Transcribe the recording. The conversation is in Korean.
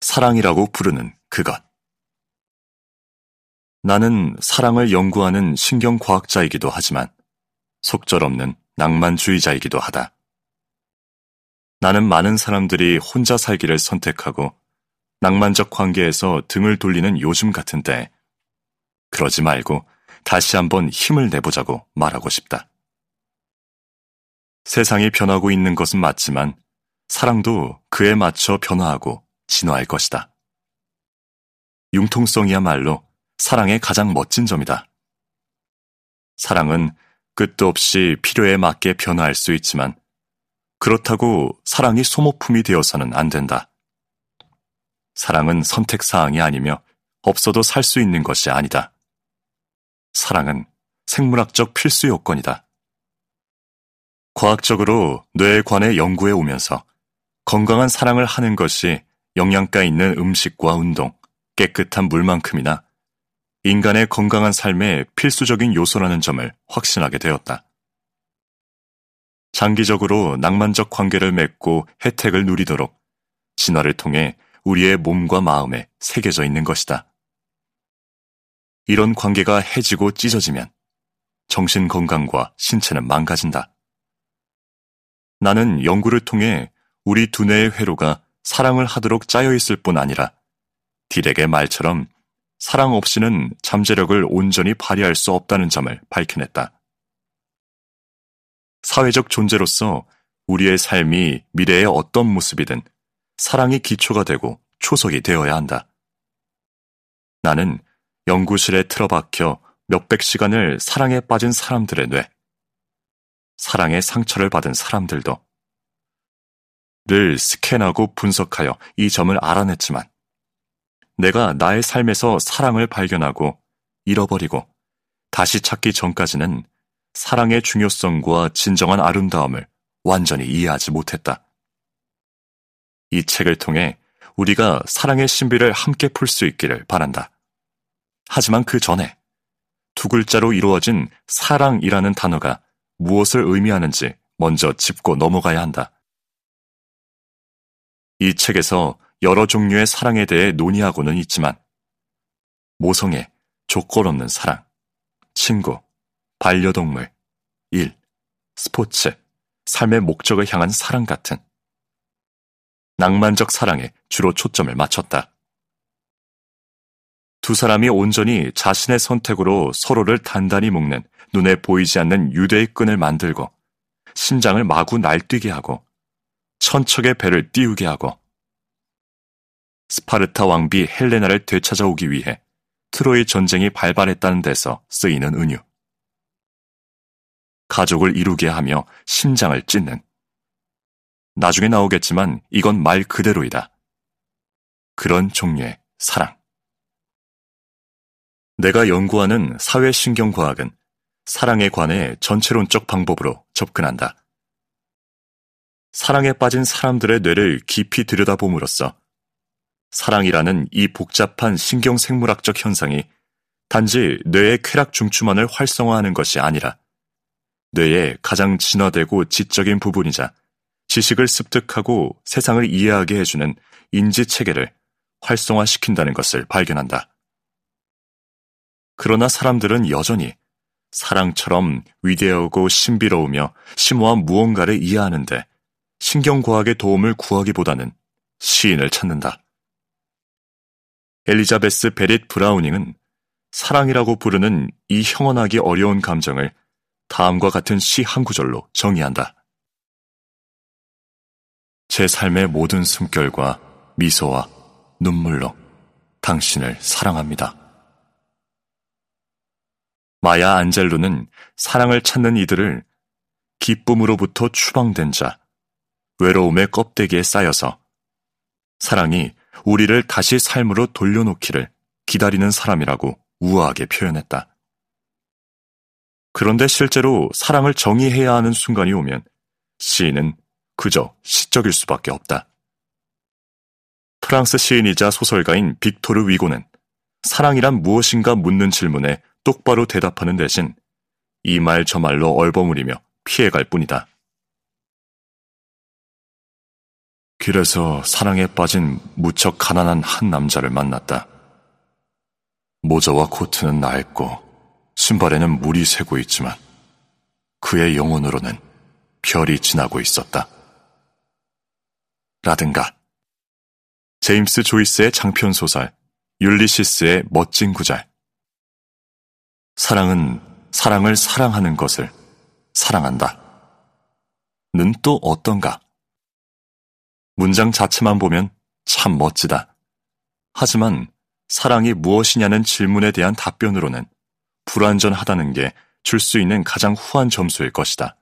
사랑이라고 부르는 그것. 나는 사랑을 연구하는 신경과학자이기도 하지만 속절없는 낭만주의자이기도 하다. 나는 많은 사람들이 혼자 살기를 선택하고 낭만적 관계에서 등을 돌리는 요즘 같은 때 그러지 말고 다시 한번 힘을 내보자고 말하고 싶다. 세상이 변하고 있는 것은 맞지만 사랑도 그에 맞춰 변화하고 진화할 것이다. 융통성이야말로 사랑의 가장 멋진 점이다. 사랑은 끝도 없이 필요에 맞게 변화할 수 있지만 그렇다고 사랑이 소모품이 되어서는 안 된다. 사랑은 선택사항이 아니며 없어도 살 수 있는 것이 아니다. 사랑은 생물학적 필수 요건이다. 과학적으로 뇌에 관해 연구해 오면서 건강한 사랑을 하는 것이 영양가 있는 음식과 운동, 깨끗한 물만큼이나 인간의 건강한 삶의 필수적인 요소라는 점을 확신하게 되었다. 장기적으로 낭만적 관계를 맺고 혜택을 누리도록 진화를 통해 우리의 몸과 마음에 새겨져 있는 것이다. 이런 관계가 해지고 찢어지면 정신 건강과 신체는 망가진다. 나는 연구를 통해 우리 두뇌의 회로가 사랑을 하도록 짜여 있을 뿐 아니라 딜에게 말처럼 사랑 없이는 잠재력을 온전히 발휘할 수 없다는 점을 밝혀냈다. 사회적 존재로서 우리의 삶이 미래의 어떤 모습이든 사랑이 기초가 되고 초석이 되어야 한다. 나는 연구실에 틀어박혀 몇백 시간을 사랑에 빠진 사람들의 뇌, 사랑의 상처를 받은 사람들도 를 스캔하고 분석하여 이 점을 알아냈지만 내가 나의 삶에서 사랑을 발견하고 잃어버리고 다시 찾기 전까지는 사랑의 중요성과 진정한 아름다움을 완전히 이해하지 못했다. 이 책을 통해 우리가 사랑의 신비를 함께 풀 수 있기를 바란다. 하지만 그 전에 두 글자로 이루어진 사랑이라는 단어가 무엇을 의미하는지 먼저 짚고 넘어가야 한다. 이 책에서 여러 종류의 사랑에 대해 논의하고는 있지만 모성애, 조건 없는 사랑, 친구, 반려동물, 일, 스포츠, 삶의 목적을 향한 사랑 같은 낭만적 사랑에 주로 초점을 맞췄다. 두 사람이 온전히 자신의 선택으로 서로를 단단히 묶는 눈에 보이지 않는 유대의 끈을 만들고 심장을 마구 날뛰게 하고 천척의 배를 띄우게 하고 스파르타 왕비 헬레나를 되찾아오기 위해 트로이 전쟁이 발발했다는 데서 쓰이는 은유. 가족을 이루게 하며 심장을 찢는. 나중에 나오겠지만 이건 말 그대로이다. 그런 종류의 사랑. 내가 연구하는 사회신경과학은 사랑에 관해 전체론적 방법으로 접근한다. 사랑에 빠진 사람들의 뇌를 깊이 들여다봄으로써 사랑이라는 이 복잡한 신경생물학적 현상이 단지 뇌의 쾌락 중추만을 활성화하는 것이 아니라 뇌의 가장 진화되고 지적인 부분이자 지식을 습득하고 세상을 이해하게 해주는 인지 체계를 활성화시킨다는 것을 발견한다. 그러나 사람들은 여전히 사랑처럼 위대하고 신비로우며 심오한 무언가를 이해하는데 신경과학의 도움을 구하기보다는 시인을 찾는다. 엘리자베스 베릿 브라우닝은 사랑이라고 부르는 이 형언하기 어려운 감정을 다음과 같은 시 한 구절로 정의한다. 제 삶의 모든 숨결과 미소와 눈물로 당신을 사랑합니다. 마야 안젤루는 사랑을 찾는 이들을 기쁨으로부터 추방된 자, 외로움의 껍데기에 쌓여서 사랑이 우리를 다시 삶으로 돌려놓기를 기다리는 사람이라고 우아하게 표현했다. 그런데 실제로 사랑을 정의해야 하는 순간이 오면 시인은 그저 시적일 수밖에 없다. 프랑스 시인이자 소설가인 빅토르 위고는 사랑이란 무엇인가 묻는 질문에 똑바로 대답하는 대신 이 말 저 말로 얼버무리며 피해갈 뿐이다. 길에서 사랑에 빠진 무척 가난한 한 남자를 만났다. 모자와 코트는 낡고 신발에는 물이 새고 있지만 그의 영혼으로는 별이 지나고 있었다. 라든가 제임스 조이스의 장편 소설 율리시스의 멋진 구절 사랑은 사랑을 사랑하는 것을 사랑한다. 는 또 어떤가? 문장 자체만 보면 참 멋지다. 하지만 사랑이 무엇이냐는 질문에 대한 답변으로는 불완전하다는 게 줄 수 있는 가장 후한 점수일 것이다.